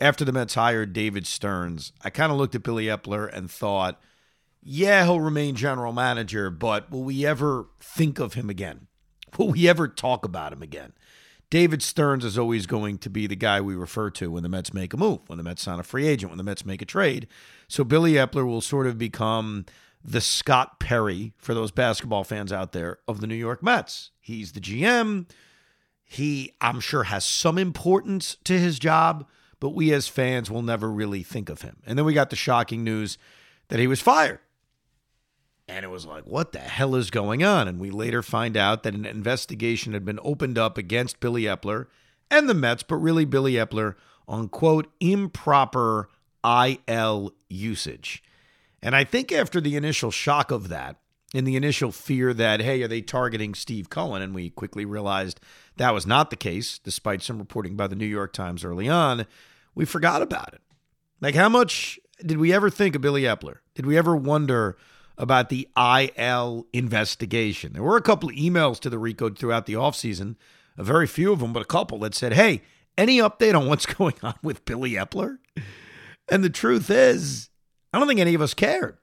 after the Mets hired David Stearns, I kind of looked at Billy Eppler and thought, yeah, he'll remain general manager, but will we ever think of him again? Will we ever talk about him again? David Stearns is always going to be the guy we refer to when the Mets make a move, when the Mets sign a free agent, when the Mets make a trade. So Billy Eppler will sort of become the Scott Perry for those basketball fans out there of the New York Mets. He's the GM. He, I'm sure, has some importance to his job, but we as fans will never really think of him. And then we got the shocking news that he was fired. And it was like, what the hell is going on? And we later find out that an investigation had been opened up against Billy Eppler and the Mets, but really Billy Eppler on quote, improper IL usage. And I think after the initial shock of that, in the initial fear that, hey, are they targeting Steve Cohen? And we quickly realized that was not the case, despite some reporting by the New York Times early on. We forgot about it. Like, how much did we ever think of Billy Eppler? Did we ever wonder about the IL investigation? There were a couple of emails to the Recode throughout the offseason, a very few of them, but a couple that said, hey, any update on what's going on with Billy Eppler? And the truth is, I don't think any of us cared.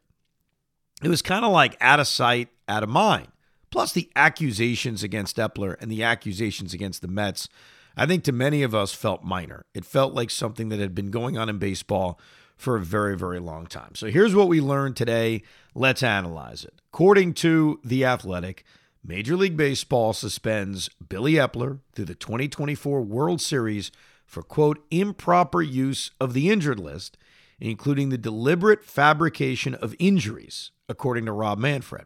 It was kind of like out of sight, out of mind. Plus, the accusations against Eppler and the accusations against the Mets, I think to many of us felt minor. It felt like something that had been going on in baseball for a very, very long time. So here's what we learned today. Let's analyze it. According to The Athletic, Major League Baseball suspends Billy Eppler through the 2024 World Series for, quote, improper use of the injured list, including the deliberate fabrication of injuries, according to Rob Manfred.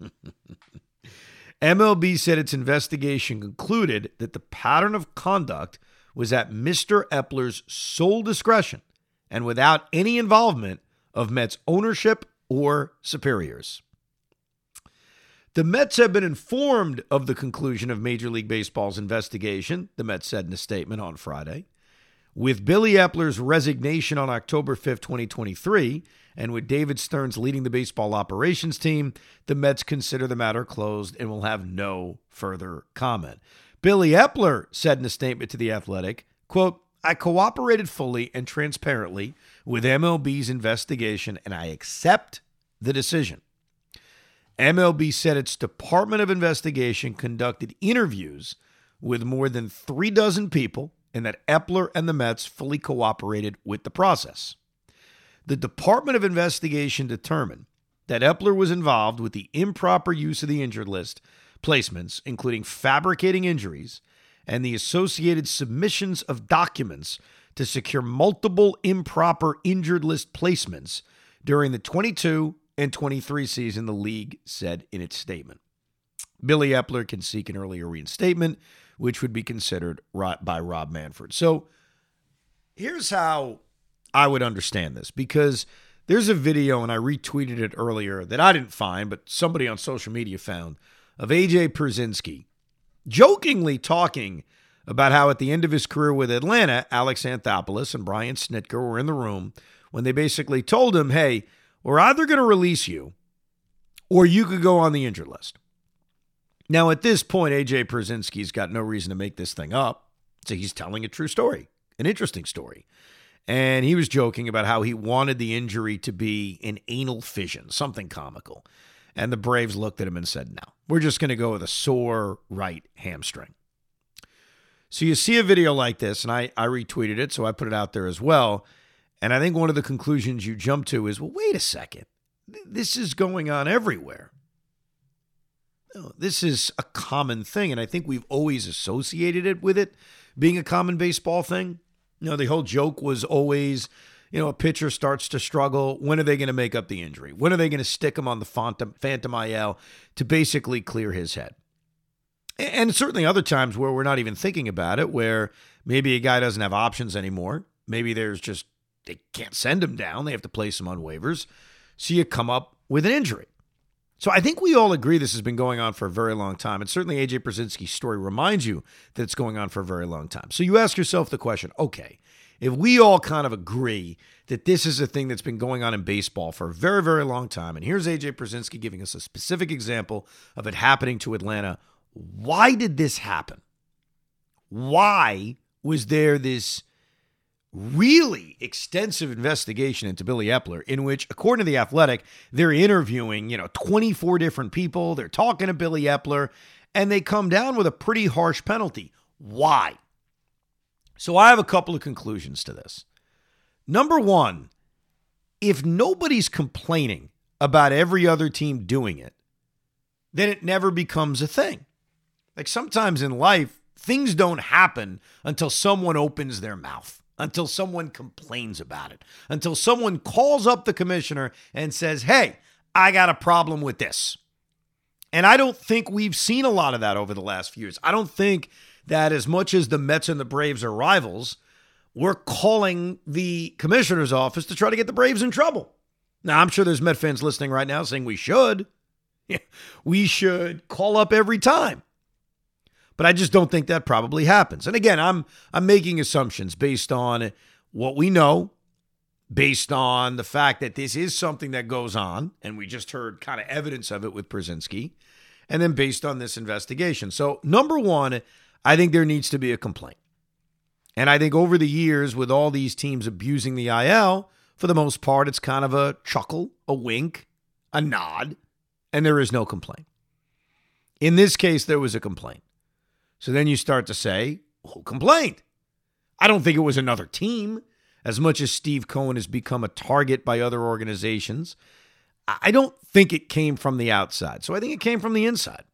MLB said its investigation concluded that the pattern of conduct was at Mr. Eppler's sole discretion and without any involvement of Mets ownership or superiors. The Mets have been informed of the conclusion of Major League Baseball's investigation, the Mets said in a statement on Friday. With Billy Eppler's resignation on October 5th, 2023, and with David Stearns leading the baseball operations team, the Mets consider the matter closed and will have no further comment. Billy Eppler said in a statement to The Athletic, quote, I cooperated fully and transparently with MLB's investigation and I accept the decision. MLB said its Department of Investigation conducted interviews with more than three dozen people and that Eppler and the Mets fully cooperated with the process. The Department of Investigation determined that Eppler was involved with the improper use of the injured list placements, including fabricating injuries and the associated submissions of documents to secure multiple improper injured list placements during the 22 and 23 season, the league said in its statement. Billy Eppler can seek an earlier reinstatement, which would be considered by Rob Manfred. So here's how I would understand this because there's a video, and I retweeted it earlier that I didn't find, but somebody on social media found of AJ Pierzynski jokingly talking about how at the end of his career with Atlanta, Alex Anthopoulos and Brian Snitker were in the room when they basically told him, hey, we're either going to release you or you could go on the injured list. Now, at this point, AJ Pierzynski's got no reason to make this thing up. So he's telling a true story, an interesting story. And he was joking about how he wanted the injury to be an anal fission, something comical. And the Braves looked at him and said, no, we're just going to go with a sore right hamstring. So you see a video like this, and I, I retweeted it, so I put it out there as well. And I think one of the conclusions you jump to is well, wait a second. This is going on everywhere. This is a common thing, and I think we've always associated it with it being a common baseball thing. You know, the whole joke was always, you know, a pitcher starts to struggle. When are they going to make up the injury? When are they going to stick him on the phantom, phantom IL to basically clear his head? And certainly other times where we're not even thinking about it, where maybe a guy doesn't have options anymore. Maybe there's just, they can't send him down. They have to place him on waivers. So you come up with an injury. So I think we all agree this has been going on for a very long time. And certainly AJ Pierzynski's story reminds you that it's going on for a very long time. So you ask yourself the question okay, if we all kind of agree that this is a thing that's been going on in baseball for a very, very long time, and here's AJ Pierzynski giving us a specific example of it happening to Atlanta, why did this happen? Why was there this really extensive investigation into Billy Eppler, in which, according to The Athletic, they're interviewing, you know, 24 different people. They're talking to Billy Eppler, and they come down with a pretty harsh penalty. Why? So I have a couple of conclusions to this. Number one, if nobody's complaining about every other team doing it, then it never becomes a thing. Like sometimes in life, things don't happen until someone opens their mouth until someone complains about it, until someone calls up the commissioner and says, Hey, I got a problem with this. And I don't think we've seen a lot of that over the last few years. I don't think that as much as the Mets and the Braves are rivals, we're calling the commissioner's office to try to get the Braves in trouble. Now, I'm sure there's Met fans listening right now saying we should. we should call up every time. But I just don't think that probably happens. And again, I'm I'm making assumptions based on what we know, based on the fact that this is something that goes on, and we just heard kind of evidence of it with Pierzynski, and then based on this investigation. So, number one, I think there needs to be a complaint. And I think over the years, with all these teams abusing the IL, for the most part, it's kind of a chuckle, a wink, a nod, and there is no complaint. In this case, there was a complaint. So then you start to say, who complained? I don't think it was another team. As much as Steve Cohen has become a target by other organizations, I don't think it came from the outside. So I think it came from the inside.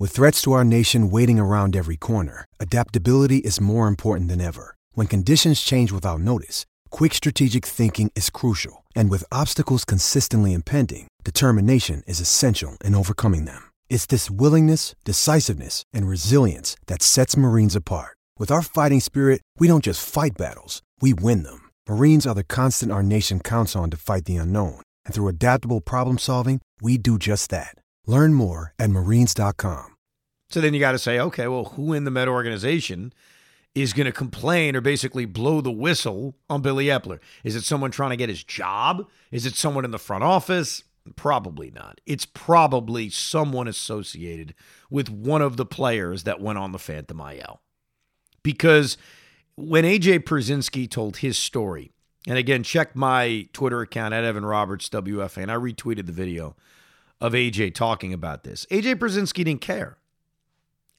With threats to our nation waiting around every corner, adaptability is more important than ever. When conditions change without notice, quick strategic thinking is crucial. And with obstacles consistently impending, determination is essential in overcoming them. It's this willingness, decisiveness, and resilience that sets Marines apart. With our fighting spirit, we don't just fight battles, we win them. Marines are the constant our nation counts on to fight the unknown. And through adaptable problem solving, we do just that. Learn more at marines.com. So then you got to say, okay, well, who in the Met organization is going to complain or basically blow the whistle on Billy Eppler? Is it someone trying to get his job? Is it someone in the front office? Probably not. It's probably someone associated with one of the players that went on the Phantom IL. Because when AJ Pierzynski told his story, and again, check my Twitter account at Evan Roberts WFA, and I retweeted the video of AJ talking about this. AJ Pierzynski didn't care.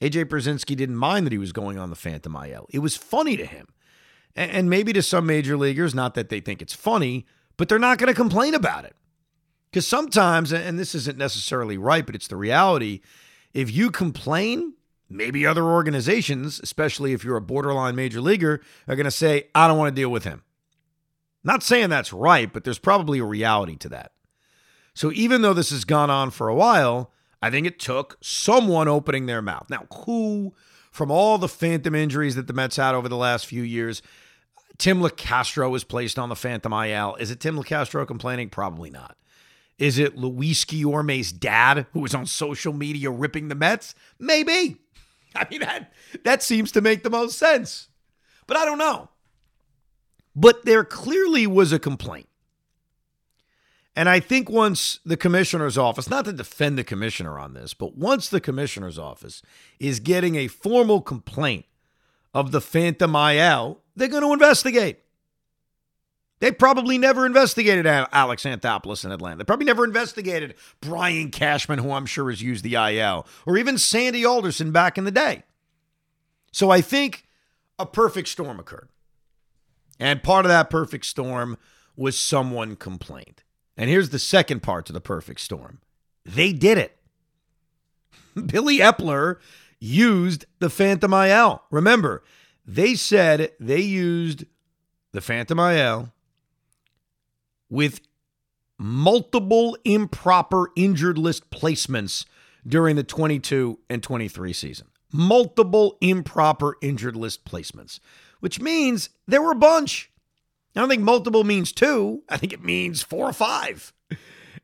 AJ Pierzynski didn't mind that he was going on the Phantom IL. It was funny to him. And maybe to some major leaguers, not that they think it's funny, but they're not going to complain about it. Because sometimes, and this isn't necessarily right, but it's the reality, if you complain, maybe other organizations, especially if you're a borderline major leaguer, are going to say, I don't want to deal with him. Not saying that's right, but there's probably a reality to that. So even though this has gone on for a while, I think it took someone opening their mouth. Now, who from all the phantom injuries that the Mets had over the last few years, Tim Locastro was placed on the phantom IL. Is it Tim Locastro complaining? Probably not. Is it Luis Guillorme's dad who was on social media ripping the Mets? Maybe. I mean, that, that seems to make the most sense. But I don't know. But there clearly was a complaint. And I think once the commissioner's office, not to defend the commissioner on this, but once the commissioner's office is getting a formal complaint of the Phantom IL, they're going to investigate. They probably never investigated Alex Anthopoulos in Atlanta. They probably never investigated Brian Cashman, who I'm sure has used the IL, or even Sandy Alderson back in the day. So I think a perfect storm occurred. And part of that perfect storm was someone complained. And here's the second part to the perfect storm they did it. Billy Eppler used the Phantom IL. Remember, they said they used the Phantom IL with multiple improper injured list placements during the 22 and 23 season. Multiple improper injured list placements, which means there were a bunch. I don't think multiple means two. I think it means four or five.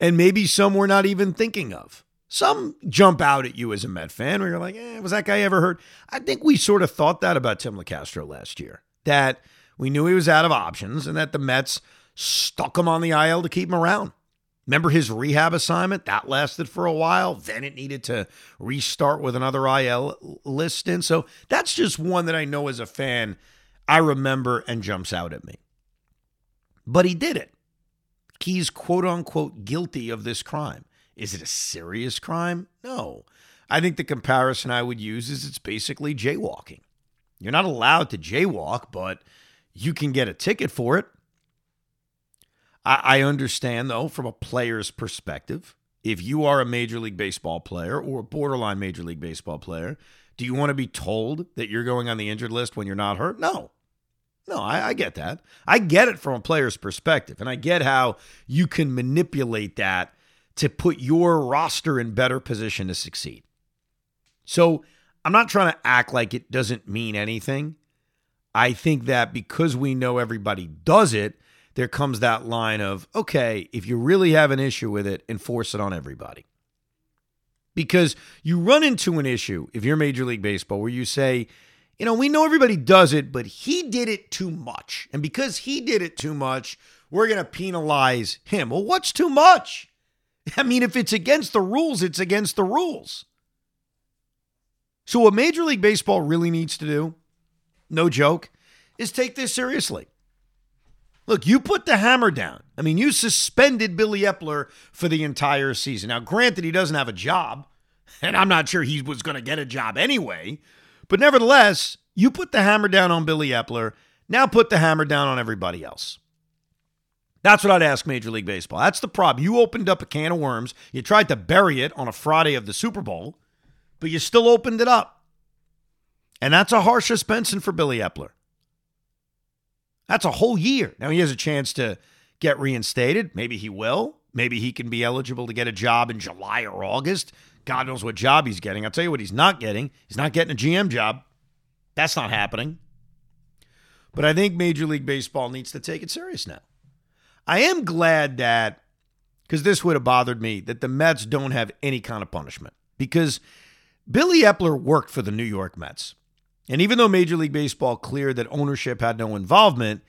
And maybe some we're not even thinking of. Some jump out at you as a Met fan where you're like, eh, was that guy ever hurt? I think we sort of thought that about Tim Locastro last year. That we knew he was out of options and that the Mets stuck him on the IL to keep him around. Remember his rehab assignment? That lasted for a while. Then it needed to restart with another IL list in. So that's just one that I know as a fan, I remember and jumps out at me. But he did it. He's quote unquote guilty of this crime. Is it a serious crime? No. I think the comparison I would use is it's basically jaywalking. You're not allowed to jaywalk, but you can get a ticket for it. I, I understand, though, from a player's perspective, if you are a Major League Baseball player or a borderline Major League Baseball player, do you want to be told that you're going on the injured list when you're not hurt? No. No, I, I, get that. I get it from a player's perspective, and I get how you can manipulate that to put your roster in better position to succeed. So I'm not trying to act like it doesn't mean anything. I think that because we know everybody does it, there comes that line of, okay, if you really have an issue with it, enforce it on everybody. Because you run into an issue if you're Major League Baseball where you say, you know, we know everybody does it, but he did it too much. And because he did it too much, we're going to penalize him. Well, what's too much? I mean, if it's against the rules, it's against the rules. So, what Major League Baseball really needs to do, no joke, is take this seriously. Look, you put the hammer down. I mean, you suspended Billy Eppler for the entire season. Now, granted, he doesn't have a job, and I'm not sure he was going to get a job anyway, but nevertheless, you put the hammer down on Billy Eppler. Now put the hammer down on everybody else. That's what I'd ask Major League Baseball. That's the problem. You opened up a can of worms. You tried to bury it on a Friday of the Super Bowl, but you still opened it up. And that's a harsh suspension for Billy Eppler. That's a whole year. Now he has a chance to get reinstated. Maybe he will. Maybe he can be eligible to get a job in July or August. God knows what job he's getting. I'll tell you what he's not getting. He's not getting a GM job. That's not happening. But I think Major League Baseball needs to take it serious now. I am glad that, because this would have bothered me, that the Mets don't have any kind of punishment. Because Billy Eppler worked for the New York Mets. And even though Major League Baseball cleared that ownership had no involvement,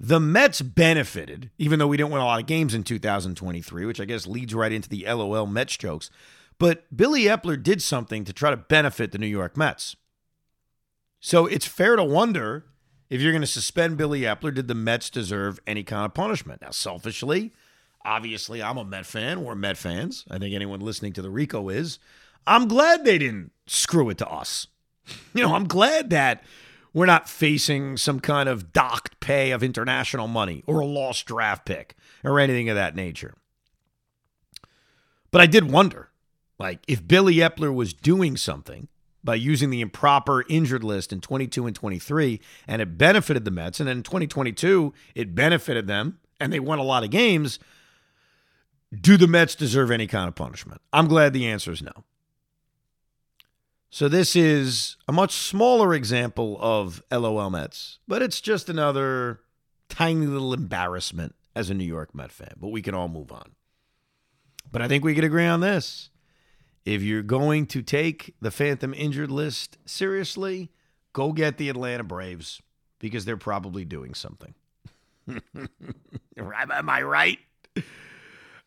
the Mets benefited, even though we didn't win a lot of games in 2023, which I guess leads right into the LOL Mets jokes. But Billy Eppler did something to try to benefit the New York Mets. So it's fair to wonder if you're going to suspend Billy Eppler, did the Mets deserve any kind of punishment? Now, selfishly, obviously, I'm a Met fan. We're Met fans. I think anyone listening to the Rico is. I'm glad they didn't screw it to us. You know, I'm glad that we're not facing some kind of docked pay of international money or a lost draft pick or anything of that nature. But I did wonder, like, if Billy Eppler was doing something by using the improper injured list in 22 and 23, and it benefited the Mets, and in 2022, it benefited them, and they won a lot of games. Do the Mets deserve any kind of punishment? I'm glad the answer is no. So this is a much smaller example of LOL Mets, but it's just another tiny little embarrassment as a New York Met fan. But we can all move on. But I think we could agree on this. If you're going to take the Phantom injured list seriously, go get the Atlanta Braves because they're probably doing something. Am I right?